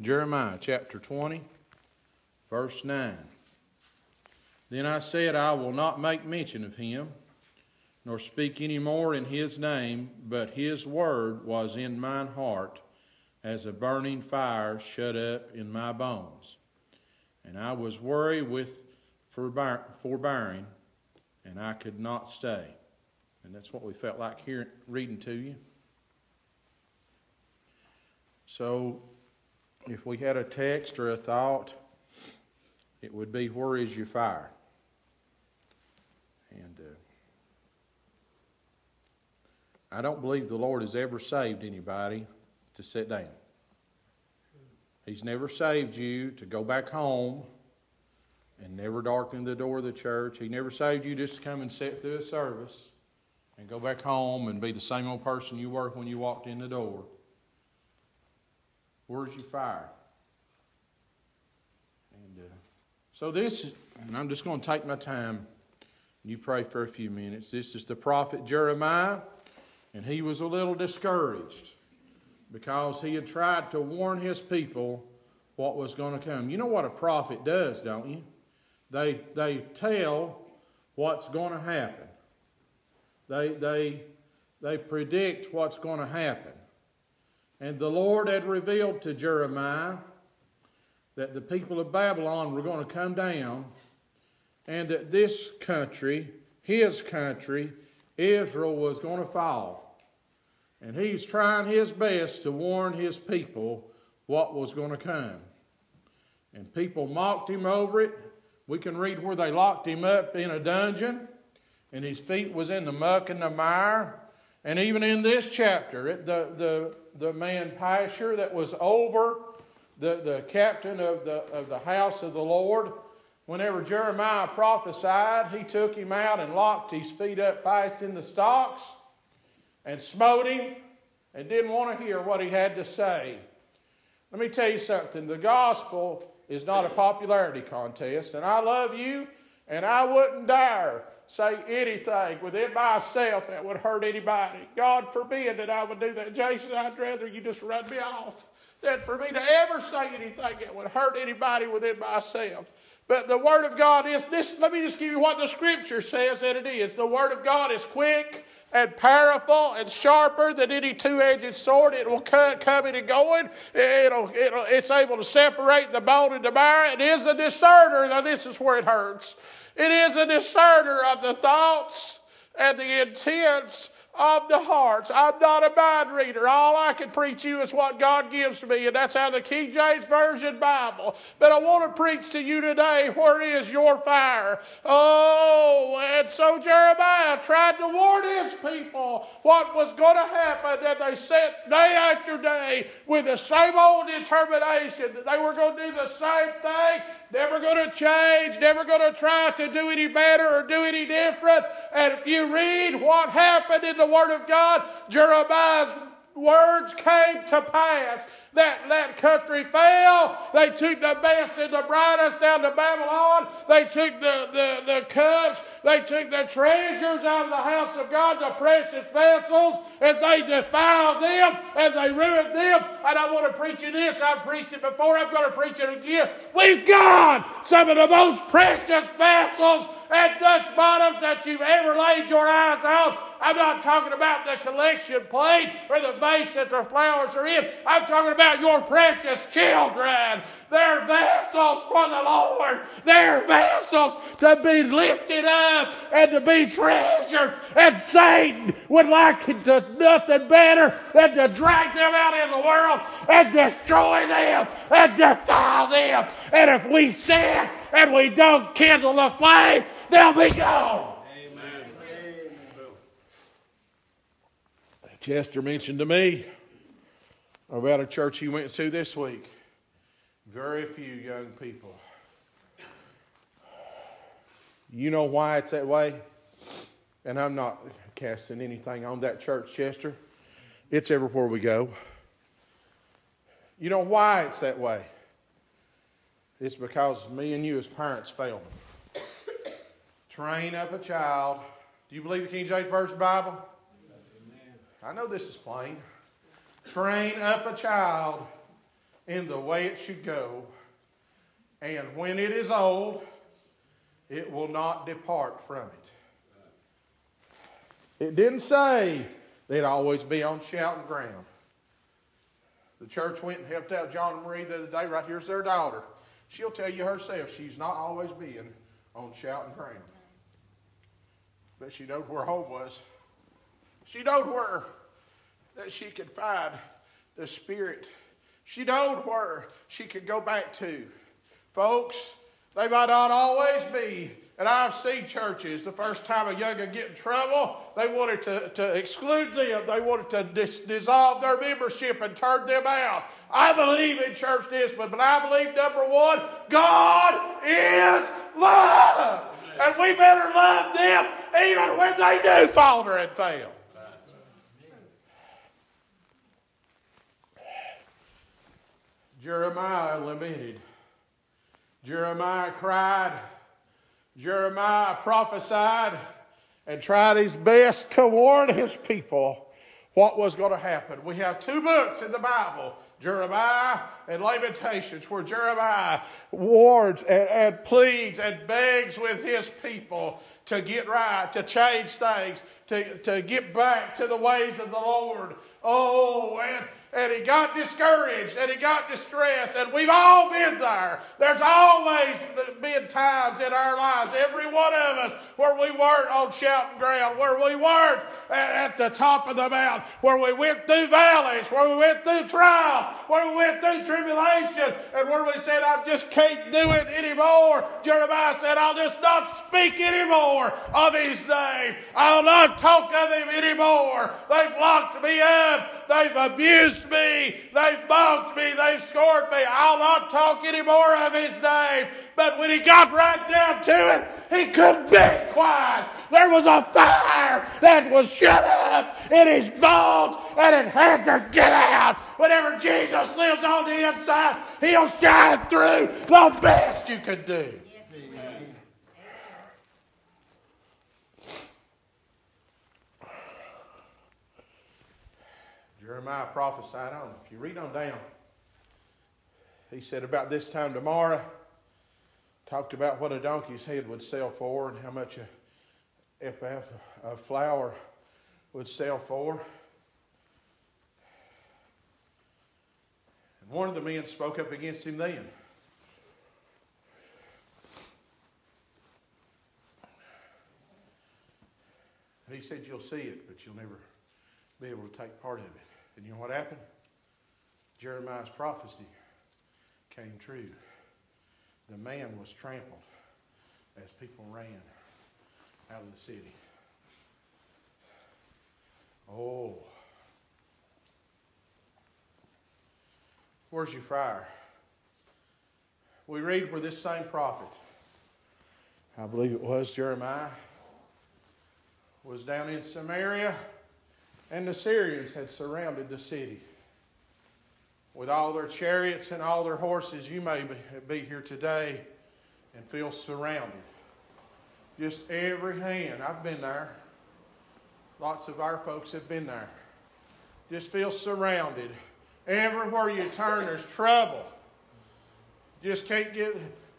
Jeremiah chapter 20, verse 9. Then I said, I will not make mention of him, nor speak any more in his name, but his word was in mine heart as a burning fire shut up in my bones. And I was weary with forbearing, and I could not stay. And that's what we felt like hearing, reading to you. So if we had a text or a thought, it would be, Where is your fire? And uh, I don't believe the Lord has ever saved anybody to sit down. He's never saved you to go back home and never darken the door of the church. He never saved you just to come and sit through a service and go back home and be the same old person you were when you walked in the door. Where's your fire? And uh, so this, and I'm just going to take my time. You pray for a few minutes. This is the prophet Jeremiah, and he was a little discouraged because he had tried to warn his people what was going to come. You know what a prophet does, don't you? They, they tell what's going to happen. They, they, they predict what's going to happen. And the Lord had revealed to Jeremiah that the people of Babylon were going to come down and that this country, his country, Israel, was going to fall. And he's trying his best to warn his people what was going to come. And people mocked him over it. We can read where they locked him up in a dungeon, and his feet was in the muck and the mire. And even in this chapter, the, the, the man Pashur that was over the, the captain of the, of the house of the Lord, whenever Jeremiah prophesied, he took him out and locked his feet up fast in the stocks and smote him and didn't want to hear what he had to say. Let me tell you something the gospel is not a popularity contest, and I love you, and I wouldn't dare say anything within myself that would hurt anybody. God forbid that I would do that. Jason, I'd rather you just run me off than for me to ever say anything that would hurt anybody within myself. But the Word of God is this. Let me just give you what the Scripture says that it is. The Word of God is quick and powerful and sharper than any two-edged sword. It will cut, coming and going. It'll, it'll, it's able to separate the bone and the marrow. It is a discerner. Now this is where it hurts. It is a discerner of the thoughts and the intents of the hearts. I'm not a mind reader. All I can preach you is what God gives me, and that's how the King James Version Bible. But I want to preach to you today where is your fire? Oh, and so Jeremiah tried to warn his people what was going to happen, and they sat day after day with the same old determination that they were going to do the same thing never going to change, never going to try to do any better or do any different. And if you read what happened in the Word of God, Jeremiah's words came to pass. That, that country fell. They took the best and the brightest down to Babylon. They took the, the, the cups. They took the treasures out of the house of God, the precious vessels, and they defiled them and they ruined them. And I want to preach you this. I've preached it before. I'm going to preach it again. We've got some of the most precious vessels and Dutch bottoms that you've ever laid your eyes on. I'm not talking about the collection plate or the vase that the flowers are in. I'm talking about your precious children. They're vessels for the Lord. They're vessels to be lifted up and to be treasured. And Satan would like to nothing better than to drag them out in the world and destroy them and defile them. And if we sin and we don't kindle the flame, they'll be gone. Chester mentioned to me about a church he went to this week. Very few young people. You know why it's that way? And I'm not casting anything on that church, Chester. It's everywhere we go. You know why it's that way? It's because me and you as parents failed. Train up a child. Do you believe the King James Version Bible? I know this is plain. Train up a child in the way it should go, and when it is old, it will not depart from it. It didn't say they'd always be on shouting ground. The church went and helped out John and Marie the other day. Right here's their daughter. She'll tell you herself she's not always being on shouting ground. But she knowed where home was. She knowed where that she could find the Spirit. She knowed where she could go back to. Folks, they might not always be and I've seen churches, the first time a young'un get in trouble, they wanted to, to exclude them. They wanted to dis- dissolve their membership and turn them out. I believe in church discipline, but I believe, number one, God is love. And we better love them even when they do falter and fail. Jeremiah lamented. Jeremiah cried. Jeremiah prophesied and tried his best to warn his people what was going to happen. We have two books in the Bible Jeremiah and Lamentations, where Jeremiah warns and, and, pleads and begs with his people to get right, to change things, to, to get back to the ways of the Lord. Oh, and and he got discouraged and he got distressed, and we've all been there. There's always been times in our lives, every one of us, where we weren't on shouting ground, where we weren't at, the top of the mountain, where we went through valleys, where we went through trials, where we went through tribulation, and where we said, I just can't do it anymore. Jeremiah said, I'll just not speak anymore of his name. I'll not talk of him anymore. They've locked me up. They've abused me. They've mocked me. They've scored me. I'll not talk anymore of his name. But when he got right down to it, he couldn't be quiet. There was a fire that was shut up in his bones and it had to get out. Whenever Jesus lives on the inside, he'll shine through the best you can do. Jeremiah prophesied on. If you read on down, he said about this time tomorrow, talked about what a donkey's head would sell for and how much a flour would sell for. And one of the men spoke up against him then. And he said, You'll see it, but you'll never be able to take part of it. And you know what happened? Jeremiah's prophecy came true. The man was trampled as people ran out of the city. Oh. Where's your fire? We read where this same prophet, I believe it was Jeremiah, was down in Samaria and the Syrians had surrounded the city. With all their chariots and all their horses, you may be here today and feel surrounded. Just every hand. I've been there. Lots of our folks have been there. Just feel surrounded. Everywhere you turn, there's trouble. Just can't get,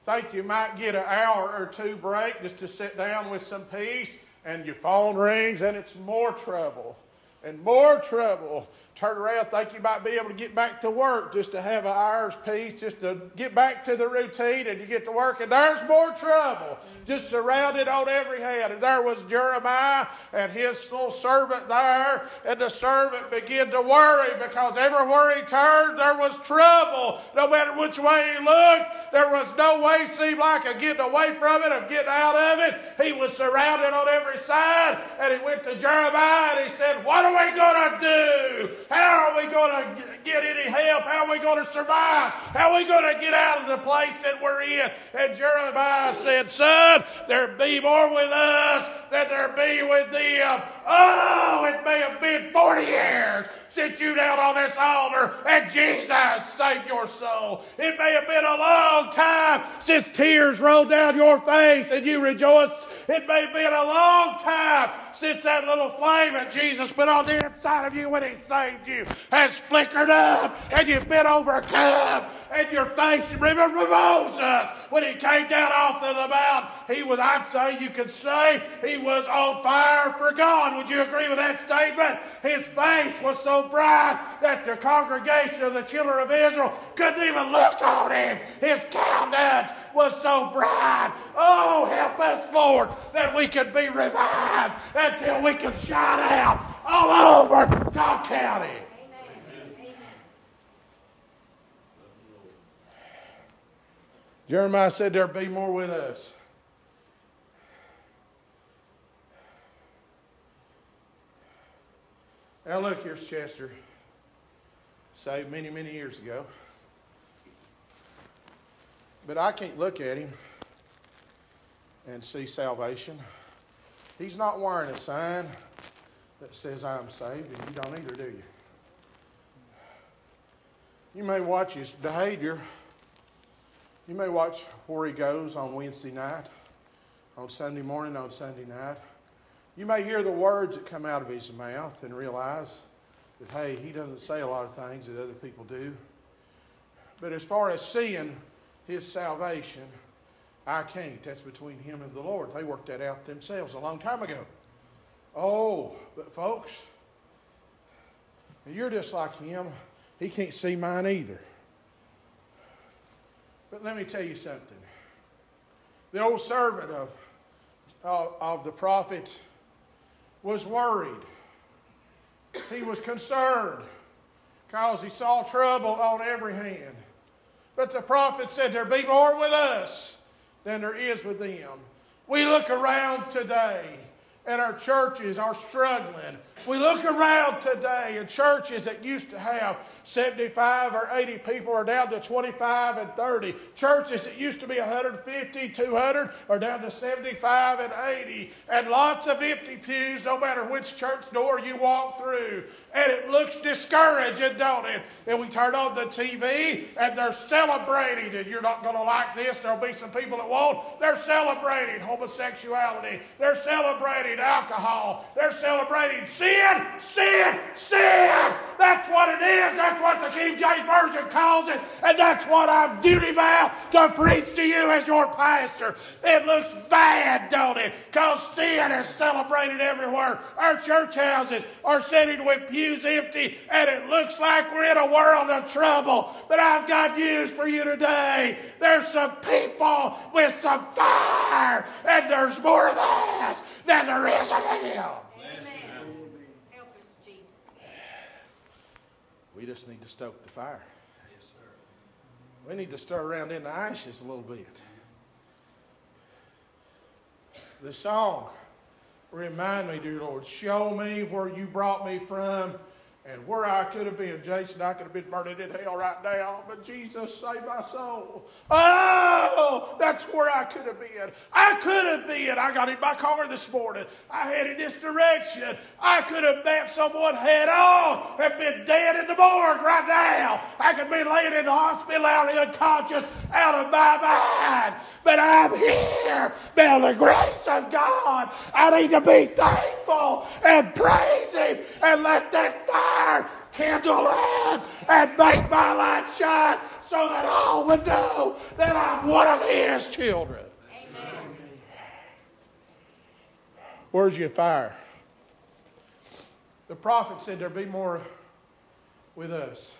think you might get an hour or two break just to sit down with some peace, and your phone rings and it's more trouble and more trouble. Turn around, think you might be able to get back to work just to have an hour's peace, just to get back to the routine, and you get to work, and there's more trouble. Just surrounded on every hand. And there was Jeremiah and his little servant there, and the servant began to worry because everywhere he turned, there was trouble. No matter which way he looked, there was no way seemed like of getting away from it, of getting out of it. He was surrounded on every side, and he went to Jeremiah and he said, What are we going to do? How are we going to get any help? How are we going to survive? How are we going to get out of the place that we're in? And Jeremiah said, Son, there be more with us than there be with them. Oh, it may have been 40 years since you knelt on this altar and Jesus saved your soul. It may have been a long time since tears rolled down your face and you rejoiced It may have been a long time since that little flame that Jesus put on the inside of you when He saved you has flickered up and you've been overcome and your face. Remember Moses when he came down off of the mount? He was, I'd say, you could say, he was on fire for God. Would you agree with that statement? His face was so bright that the congregation of the children of Israel couldn't even look on him. His countenance was so bright. Oh, help us, Lord, that we could be revived until we can shout out all over God County. Jeremiah said there'd be more with us. Now, look, here's Chester, saved many, many years ago. But I can't look at him and see salvation. He's not wearing a sign that says I'm saved, and you don't either, do you? You may watch his behavior you may watch where he goes on Wednesday night, on Sunday morning, on Sunday night. You may hear the words that come out of his mouth and realize that, hey, he doesn't say a lot of things that other people do. But as far as seeing his salvation, I can't. That's between him and the Lord. They worked that out themselves a long time ago. Oh, but folks, you're just like him. He can't see mine either. But let me tell you something. The old servant of, of, of the prophet was worried. He was concerned because he saw trouble on every hand. But the prophet said, There be more with us than there is with them. We look around today and our churches are struggling. We look around today and churches that used to have 75 or 80 people are down to 25 and 30. Churches that used to be 150, 200 are down to 75 and 80. And lots of empty pews no matter which church door you walk through. And it looks discouraging, don't it? And we turn on the TV and they're celebrating. And you're not going to like this. There'll be some people that won't. They're celebrating homosexuality. They're celebrating alcohol. They're celebrating sin, sin, sin. Sin. That's what it is. That's what the King James Version calls it. And that's what I'm duty bound to preach to you as your pastor. It looks bad, don't it? Because sin is celebrated everywhere. Our church houses are sitting with pews empty, and it looks like we're in a world of trouble. But I've got news for you today. There's some people with some fire, and there's more of us than there is of them. We just need to stoke the fire. Yes, sir. We need to stir around in the ashes a little bit. The song, remind me, dear Lord, show me where you brought me from and where I could have been, Jason, I could have been burning in hell right now, but Jesus saved my soul. Oh, that's where I could have been. I could have been. I got in my car this morning. I headed this direction. I could have met someone head on and been dead in the morgue right now. I could be laying in the hospital out unconscious, out of my mind. But I'm here by the grace of God. I need to be thankful and praise Him and let that fire fire kindle in and make my light shine so that all would know that I'm one of his children. Amen. Where's your fire? The prophet said there'd be more with us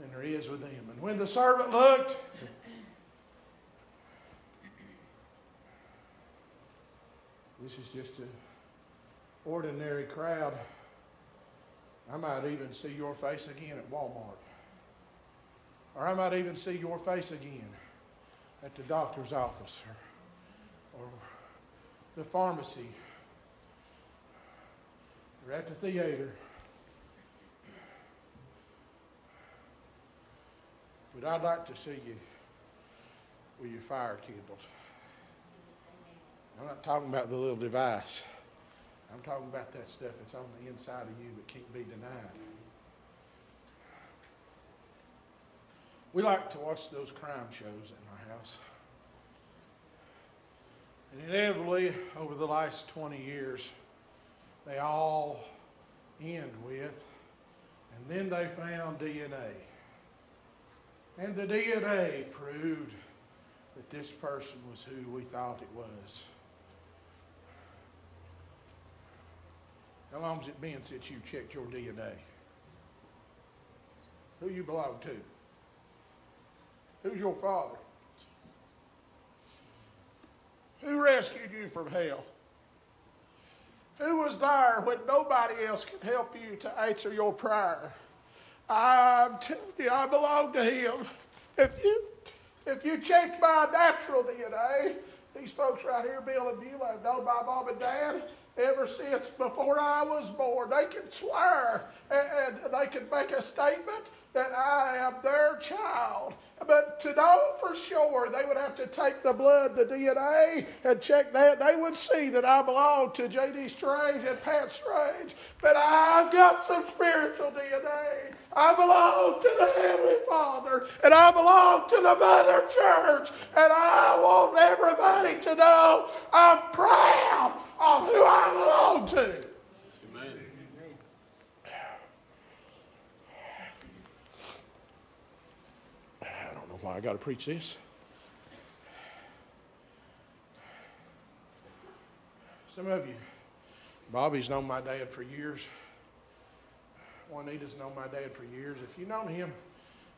than there is with them. And when the servant looked, this is just an ordinary crowd. I might even see your face again at Walmart. Or I might even see your face again at the doctor's office or, or the pharmacy or at the theater. But I'd like to see you with your fire kindled. I'm not talking about the little device. I'm talking about that stuff that's on the inside of you that can't be denied. We like to watch those crime shows in my house. And inevitably, over the last 20 years, they all end with, and then they found DNA. And the DNA proved that this person was who we thought it was. How long's it been since you checked your DNA? Who you belong to? Who's your father? Who rescued you from hell? Who was there when nobody else could help you to answer your prayer? I'm telling you, I belong to Him. If you, if you checked my natural DNA, these folks right here, Bill and Beulah, have known my mom and dad ever since before I was born. They can swear and, they can make a statement that I am their child. But to know for sure, they would have to take the blood, the DNA, and check that. They would see that I belong to J.D. Strange and Pat Strange. But I've got some spiritual DNA. I belong to the Heavenly Father, and I belong to the Mother Church, and I want everybody to know I'm proud of who I belong to. Amen. I don't know why I got to preach this. Some of you, Bobby's known my dad for years. Juanita's known my dad for years. If you've known him,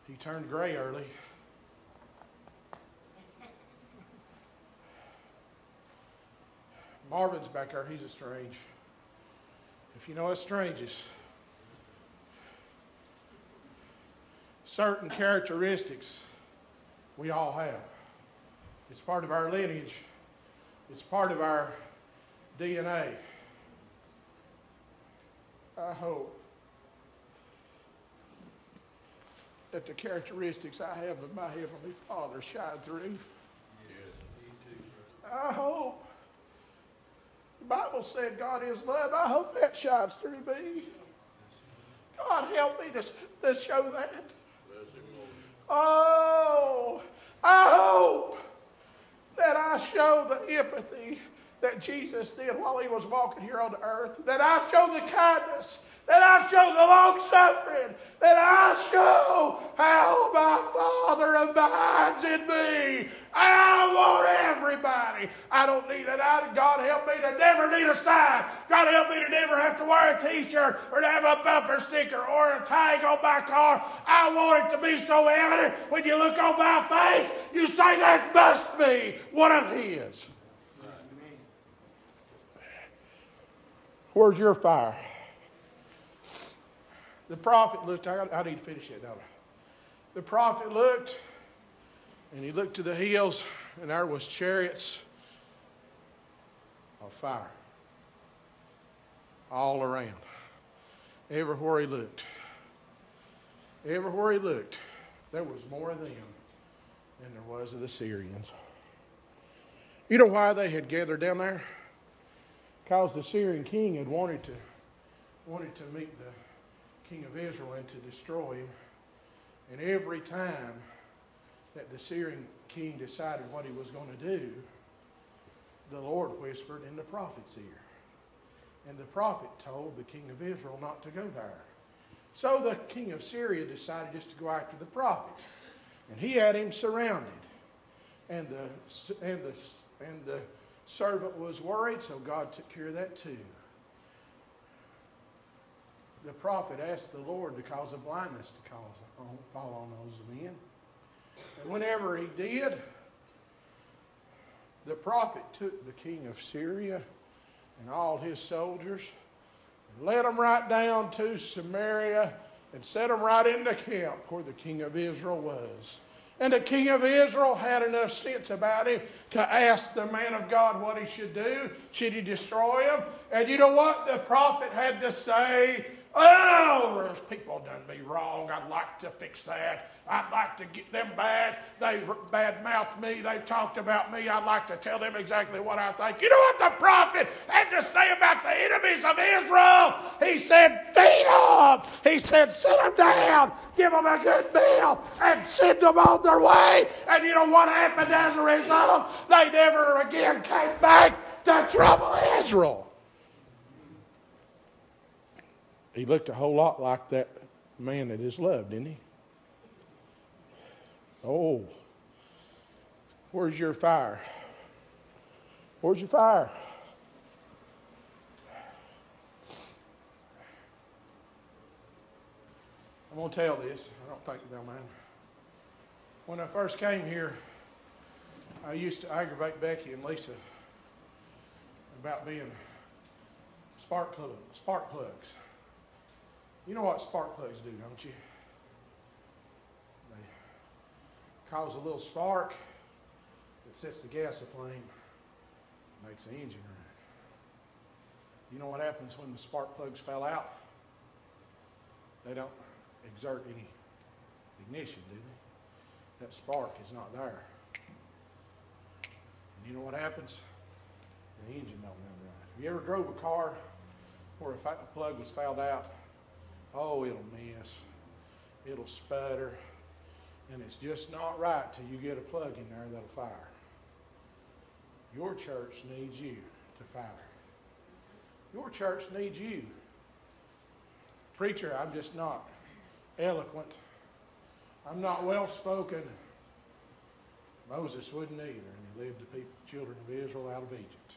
he turned gray early. Marvin's back there. He's a strange. If you know what strange is, certain characteristics we all have. It's part of our lineage, it's part of our DNA. I hope that the characteristics I have of my Heavenly Father shine through. Yes, I hope. The Bible said God is love. I hope that shines through me. God help me to, to show that. Oh, I hope that I show the empathy that Jesus did while he was walking here on the earth, that I show the kindness that I show the long suffering, that I show how my Father abides in me. I want everybody. I don't need it. God help me to never need a sign. God help me to never have to wear a t-shirt or to have a bumper sticker or a tag on my car. I want it to be so evident when you look on my face, you say that must be one of His. Where's your fire? The prophet looked, I, I need to finish it, don't I? The prophet looked, and he looked to the hills, and there was chariots of fire all around. Everywhere he looked. Everywhere he looked, there was more of them than there was of the Syrians. You know why they had gathered down there? Because the Syrian king had wanted to wanted to meet the king of Israel and to destroy him. And every time that the Syrian king decided what he was going to do, the Lord whispered in the prophet's ear. And the prophet told the king of Israel not to go there. So the king of Syria decided just to go after the prophet. And he had him surrounded. And the, and the, and the servant was worried, so God took care of that too the prophet asked the Lord to cause a blindness to cause, on, fall on those men. And whenever he did, the prophet took the king of Syria and all his soldiers and led them right down to Samaria and set them right in the camp where the king of Israel was. And the king of Israel had enough sense about him to ask the man of God what he should do. Should he destroy him? And you know what the prophet had to say Oh, there's people done me wrong. I'd like to fix that. I'd like to get them bad. They've bad mouthed me. They've talked about me. I'd like to tell them exactly what I think. You know what the prophet had to say about the enemies of Israel? He said, Feed them. He said, Sit them down, give them a good meal, and send them on their way. And you know what happened as a result? They never again came back to trouble Israel. He looked a whole lot like that man that is loved, didn't he? Oh, where's your fire? Where's your fire? I'm going to tell this. I don't think they'll mind. When I first came here, I used to aggravate Becky and Lisa about being spark, plug, spark plugs. You know what spark plugs do, don't you? They cause a little spark that sets the gas aflame, makes the engine run. You know what happens when the spark plugs fell out? They don't exert any ignition, do they? That spark is not there. And you know what happens? The engine don't run right. Have you ever drove a car where a plug was fouled out oh, it'll miss, it'll sputter, and it's just not right till you get a plug in there that'll fire. Your church needs you to fire. Your church needs you. Preacher, I'm just not eloquent. I'm not well spoken. Moses wouldn't either, and he led the people, children of Israel out of Egypt.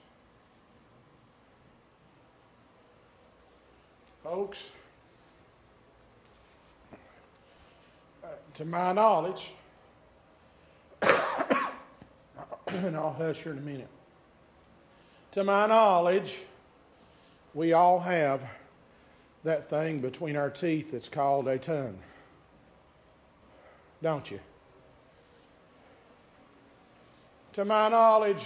Folks, to my knowledge, and I'll hush here in a minute. To my knowledge, we all have that thing between our teeth that's called a tongue. Don't you? To my knowledge,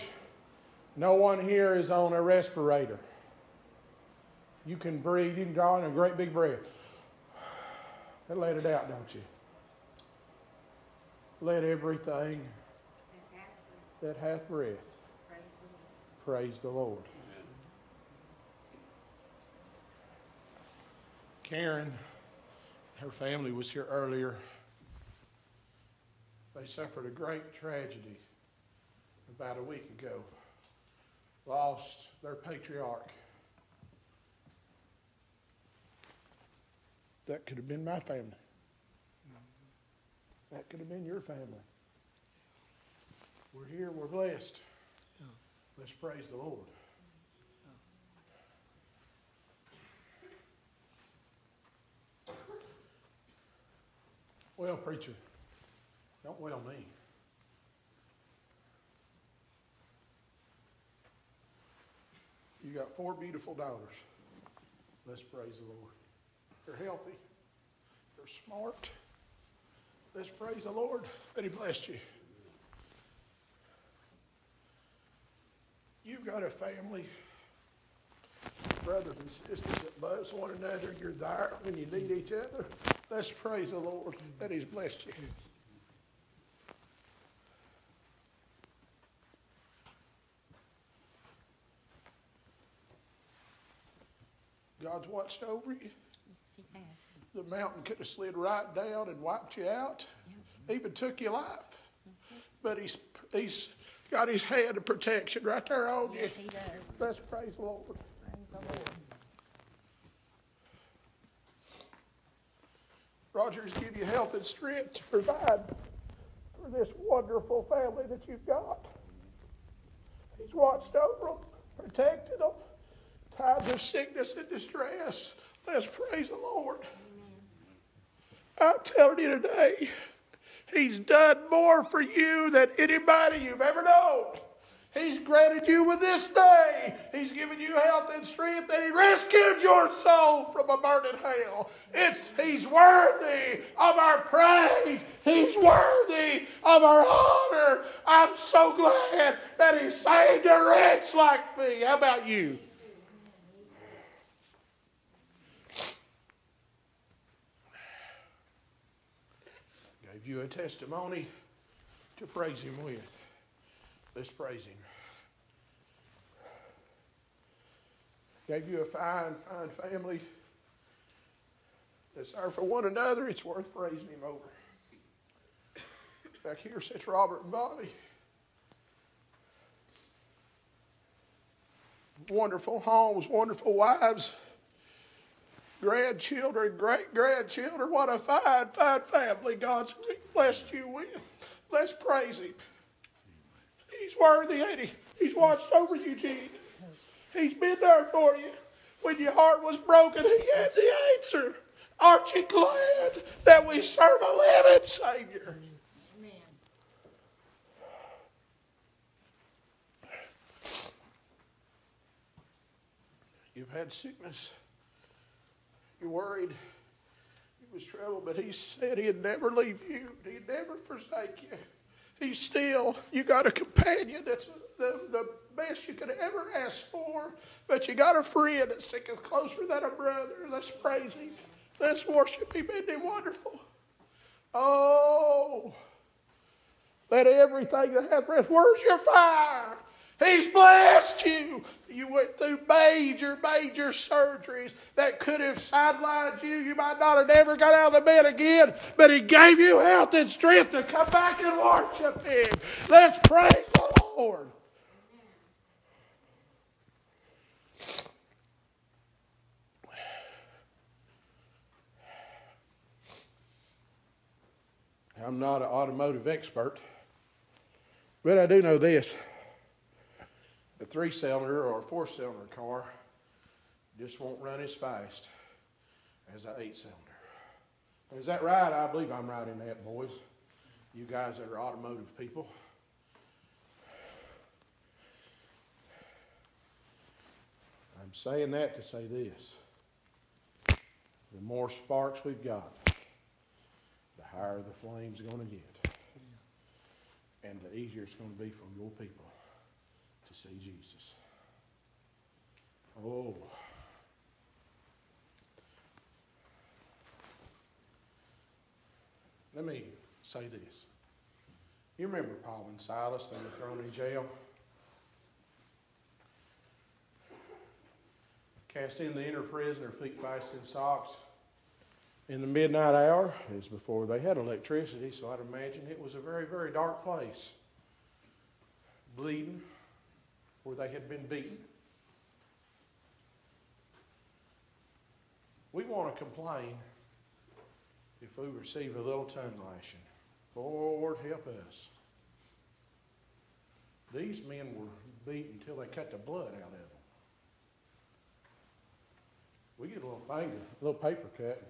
no one here is on a respirator. You can breathe, you can draw in a great big breath and let it out, don't you? Let everything that hath breath praise the Lord. Karen, her family was here earlier. They suffered a great tragedy about a week ago. Lost their patriarch. That could have been my family. That could have been your family. We're here, we're blessed. Let's praise the Lord. Well, preacher, don't well me. You got four beautiful daughters. Let's praise the Lord. They're healthy. They're smart. Let's praise the Lord that He blessed you. You've got a family, brothers and sisters that loves one another. You're there when you need each other. Let's praise the Lord that He's blessed you. God's watched over you. Yes, He has the mountain could have slid right down and wiped you out, even took your life. But he's, he's got his hand of protection right there on you. Yes, he does. Let's praise the Lord. Praise the Lord. Rogers give you health and strength to provide for this wonderful family that you've got. He's watched over them, protected them, times of sickness and distress. Let's praise the Lord. I'm telling you today, He's done more for you than anybody you've ever known. He's granted you with this day. He's given you health and strength, and He rescued your soul from a burning hell. It's, he's worthy of our praise. He's worthy of our honor. I'm so glad that He saved a wretch like me. How about you? Give you a testimony to praise Him with. Let's praise Him. Gave you a fine, fine family that's there for one another. It's worth praising Him over. Back here sits Robert and Bobby. Wonderful homes, wonderful wives, grandchildren, great grandchildren. What a fine, fine family God's blessed you with. Let's praise Him. He's worthy, ain't He? He's watched over you, Jesus. He's been there for you. When your heart was broken, He had the answer. Aren't you glad that we serve a living Savior? Amen. You've had sickness. You're worried. He was troubled, but he said he'd never leave you. He'd never forsake you. He's still, you got a companion that's the, the best you could ever ask for, but you got a friend that's sticking closer than a brother. Let's praise him. Let's worship him. Isn't he wonderful? Oh, let everything that hath breath, where's your fire? He's blessed you. You went through major, major surgeries that could have sidelined you. You might not have ever got out of the bed again, but He gave you health and strength to come back and worship Him. Let's praise the Lord. I'm not an automotive expert, but I do know this a three cylinder or a four cylinder car just won't run as fast as an eight cylinder. Is that right? I believe I'm right in that, boys. You guys that are automotive people. I'm saying that to say this. The more sparks we've got, the higher the flame's going to get. And the easier it's going to be for your people see Jesus. Oh. Let me say this. You remember Paul and Silas, they were thrown in jail? Cast in the inner prison, their feet fast in socks. In the midnight hour, is before they had electricity, so I'd imagine it was a very, very dark place. Bleeding, where they had been beaten. We want to complain if we receive a little tongue lashing. Lord, help us. These men were beaten until they cut the blood out of them. We get a little finger, a little paper cut.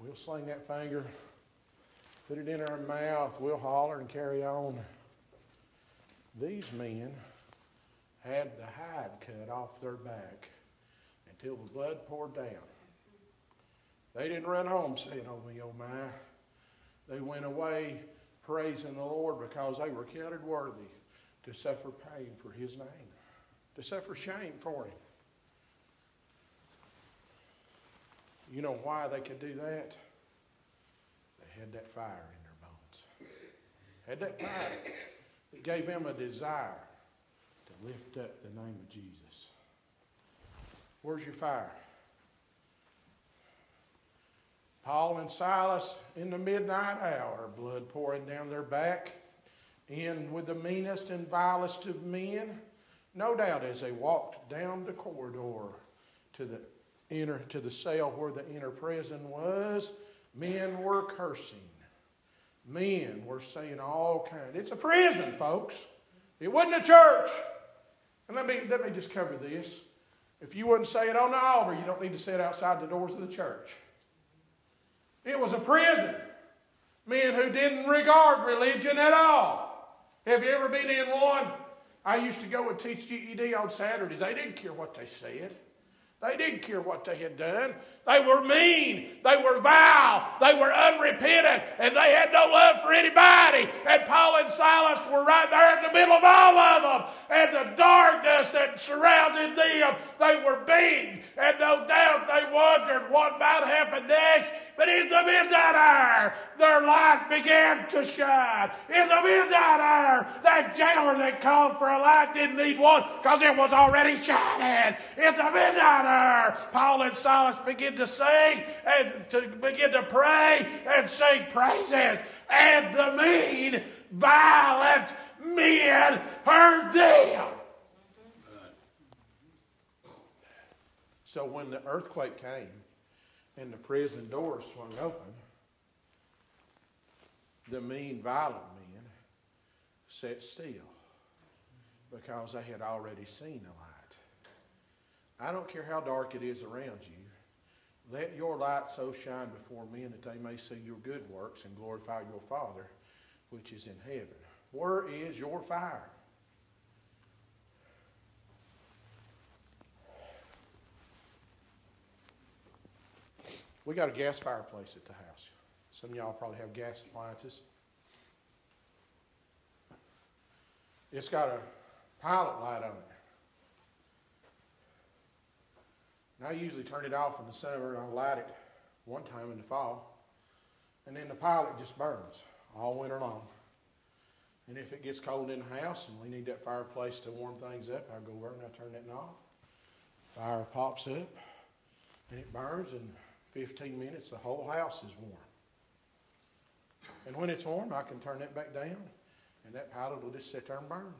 We'll sling that finger, put it in our mouth, we'll holler and carry on. These men had the hide cut off their back until the blood poured down. They didn't run home saying, Oh me, oh my. They went away praising the Lord because they were counted worthy to suffer pain for his name, to suffer shame for him. You know why they could do that? They had that fire in their bones. Had that fire. It gave him a desire to lift up the name of Jesus. Where's your fire? Paul and Silas in the midnight hour, blood pouring down their back, in with the meanest and vilest of men. No doubt as they walked down the corridor to the inner to the cell where the inner prison was, men were cursing men were saying all kinds. It's a prison, folks. It wasn't a church. And let me, let me just cover this. If you wouldn't say it on the altar, you don't need to say it outside the doors of the church. It was a prison. Men who didn't regard religion at all. Have you ever been in one? I used to go and teach GED on Saturdays. They didn't care what they said. They didn't care what they had done. They were mean. They were vile. They were unrepentant. And they had no love for anybody. And Paul and Silas were right there in the middle of all of them. And the darkness that surrounded them, they were beaten. And no doubt they wondered what might happen next. But in the midnight hour, their light began to shine. In the midnight hour, that jailer that called for a light didn't need one because it was already shining. In the midnight hour, Paul and Silas began to sing and to begin to pray and sing praises. And the mean, violent men heard them. So when the earthquake came and the prison doors swung open, the mean, violent men sat still because they had already seen the light. I don't care how dark it is around you. Let your light so shine before men that they may see your good works and glorify your Father which is in heaven. Where is your fire? We got a gas fireplace at the house. Some of y'all probably have gas appliances. It's got a pilot light on it. And I usually turn it off in the summer and I'll light it one time in the fall. And then the pilot just burns all winter long. And if it gets cold in the house and we need that fireplace to warm things up, I go over and I turn that knob. Fire pops up and it burns and 15 minutes, the whole house is warm. And when it's warm, I can turn that back down, and that pilot will just sit there and burn.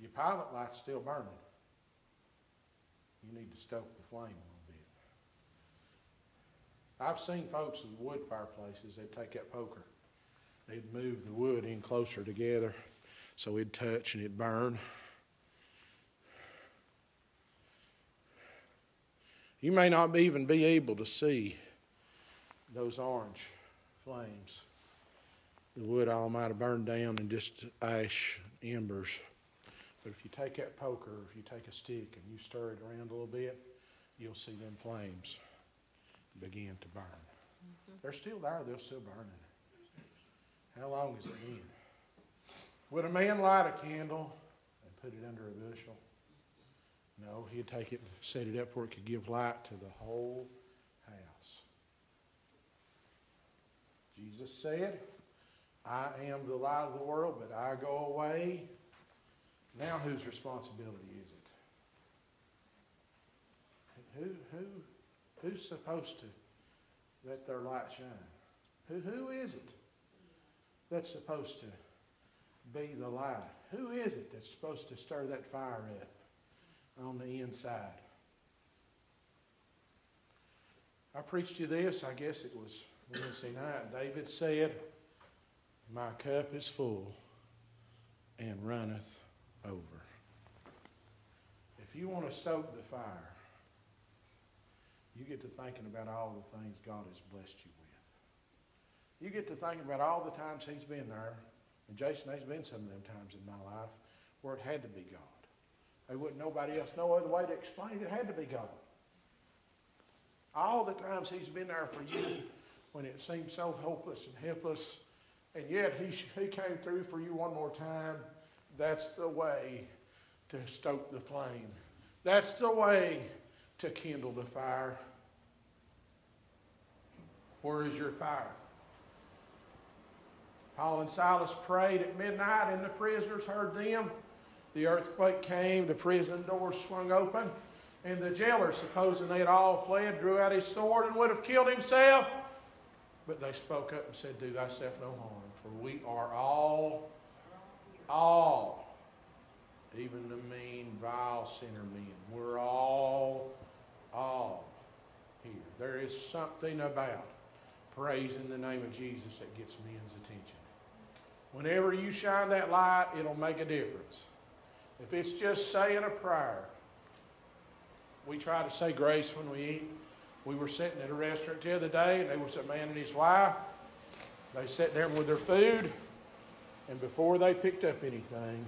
Your pilot light's still burning. You need to stoke the flame a little bit. I've seen folks with wood fireplaces, they'd take that poker, they'd move the wood in closer together so it'd touch and it'd burn. You may not even be able to see those orange flames. The wood all might have burned down and just ash embers. But if you take that poker, if you take a stick and you stir it around a little bit, you'll see them flames begin to burn. Mm-hmm. They're still there, they're still burning. How long has it been? Would a man light a candle and put it under a bushel? No, he'd take it and set it up where it could give light to the whole house. Jesus said, I am the light of the world, but I go away. Now whose responsibility is it? Who, who, who's supposed to let their light shine? Who, who is it that's supposed to be the light? Who is it that's supposed to stir that fire up? On the inside. I preached you this, I guess it was Wednesday night. David said, My cup is full and runneth over. If you want to stoke the fire, you get to thinking about all the things God has blessed you with. You get to thinking about all the times He's been there. And Jason, there's been some of them times in my life where it had to be God. There wouldn't nobody else know other way to explain it. It had to be God. All the times He's been there for you when it seemed so hopeless and helpless, and yet He, he came through for you one more time. That's the way to stoke the flame. That's the way to kindle the fire. Where is your fire? Paul and Silas prayed at midnight, and the prisoners heard them. The earthquake came, the prison doors swung open, and the jailer, supposing they had all fled, drew out his sword and would have killed himself. But they spoke up and said, Do thyself no harm, for we are all, all, even the mean, vile sinner men, we're all, all here. There is something about praising the name of Jesus that gets men's attention. Whenever you shine that light, it'll make a difference. If it's just saying a prayer, we try to say grace when we eat. We were sitting at a restaurant the other day, and there was a man and his wife. They sat there with their food, and before they picked up anything,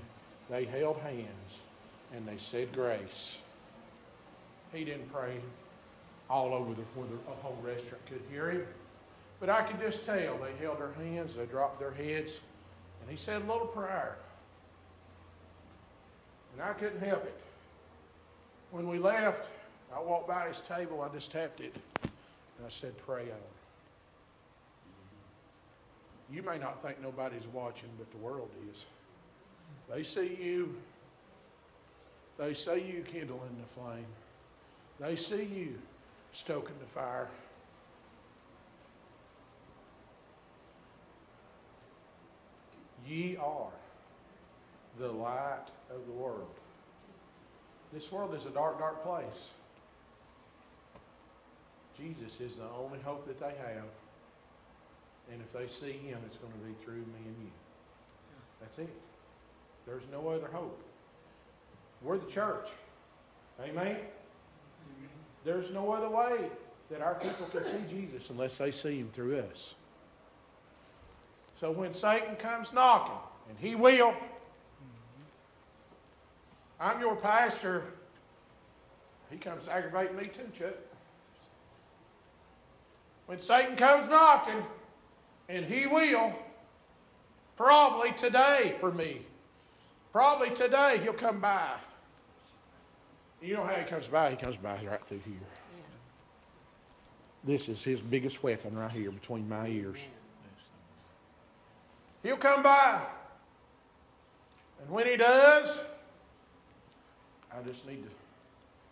they held hands and they said grace. He didn't pray all over the, where the whole restaurant could hear him. But I could just tell they held their hands, they dropped their heads, and he said a little prayer. And I couldn't help it. When we left, I walked by his table, I just tapped it. And I said, pray on. You may not think nobody's watching, but the world is. They see you. They see you kindling the flame. They see you stoking the fire. Ye are the light of the world. This world is a dark, dark place. Jesus is the only hope that they have. And if they see him, it's going to be through me and you. That's it. There's no other hope. We're the church. Amen? There's no other way that our people can see Jesus unless they see him through us. So when Satan comes knocking, and he will, I'm your pastor. He comes to aggravate me too, Chuck. When Satan comes knocking, and he will, probably today for me, probably today he'll come by. You know how he comes by? He comes by right through here. This is his biggest weapon right here between my ears. He'll come by. And when he does, I just need to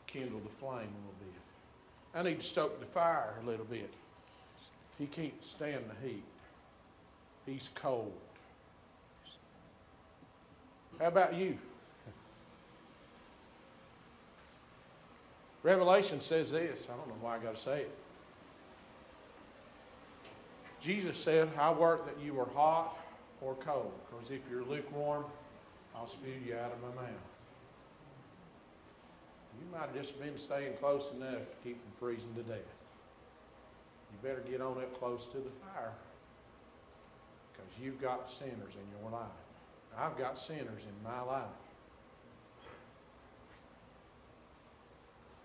kindle the flame a little bit. I need to stoke the fire a little bit. He can't stand the heat. He's cold. How about you? Revelation says this. I don't know why I got to say it. Jesus said, I work that you are hot or cold, because if you're lukewarm, I'll spew you out of my mouth. You might have just been staying close enough to keep from freezing to death. You better get on up close to the fire because you've got sinners in your life. I've got sinners in my life.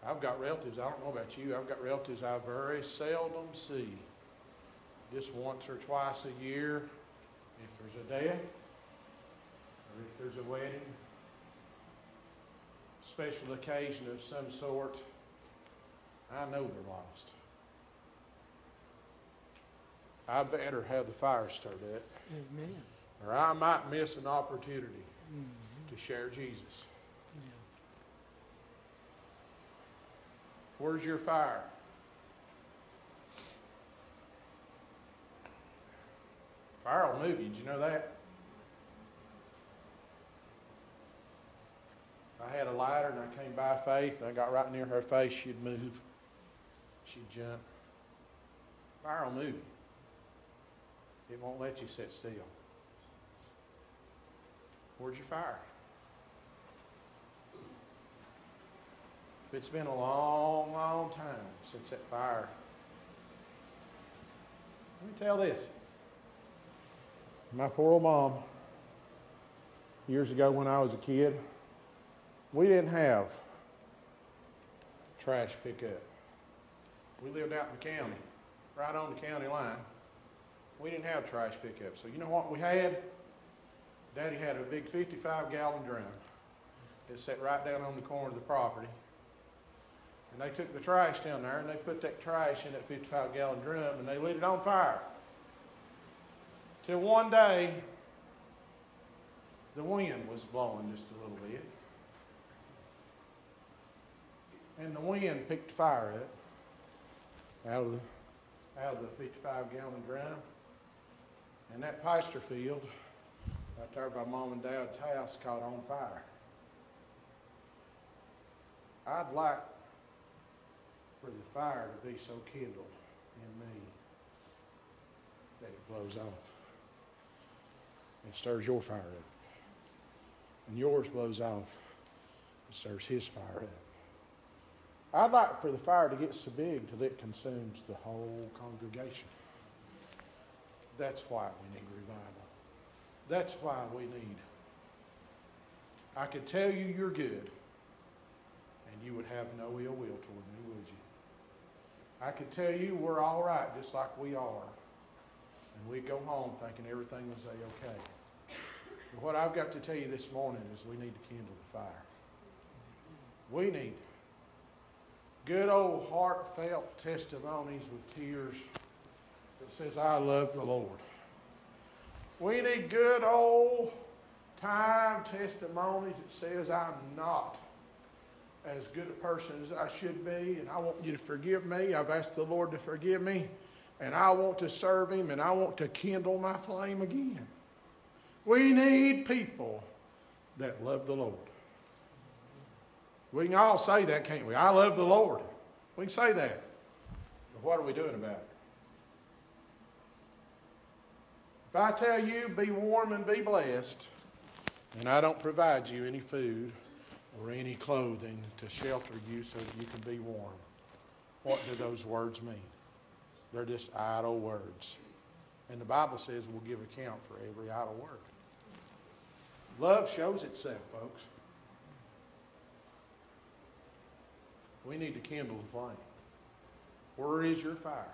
I've got relatives, I don't know about you, I've got relatives I very seldom see. Just once or twice a year, if there's a death, or if there's a wedding, special occasion of some sort, I know they're lost. I better have the fire stirred up, Amen. or I might miss an opportunity Mhm. to share Jesus. Yeah. Where's your fire? Fire will move you. Did you know that? I had a lighter and I came by Faith and I got right near her face. She'd move. She'd jump. Fire will move you. It won't let you sit still. Where's your fire? It's been a long, long time since that fire. Let me tell this. My poor old mom, years ago when I was a kid, we didn't have trash pickup. We lived out in the county, right on the county line. We didn't have trash pickup. So you know what we had? Daddy had a big 55 gallon drum. It sat right down on the corner of the property. And they took the trash down there and they put that trash in that 55 gallon drum and they lit it on fire. Till one day, the wind was blowing just a little bit. And the wind picked fire up out of the, out of the 55 gallon drum. And that pasture field, right there by mom and dad's house, caught on fire. I'd like for the fire to be so kindled in me that it blows off and stirs your fire up. And yours blows off and stirs his fire up. I'd like for the fire to get so big till it consumes the whole congregation. That's why we need revival. That's why we need. I could tell you you're good, and you would have no ill will toward me, would you? I could tell you we're all right, just like we are, and we'd go home thinking everything was a-okay. But what I've got to tell you this morning is we need to kindle the fire. We need. Good old heartfelt testimonies with tears that says, I love the Lord. We need good old time testimonies that says, I'm not as good a person as I should be, and I want you to forgive me. I've asked the Lord to forgive me, and I want to serve Him, and I want to kindle my flame again. We need people that love the Lord. We can all say that, can't we? I love the Lord. We can say that. But what are we doing about it? If I tell you be warm and be blessed, and I don't provide you any food or any clothing to shelter you so that you can be warm, what do those words mean? They're just idle words. And the Bible says we'll give account for every idle word. Love shows itself, folks. We need to kindle the flame. Where is your fire?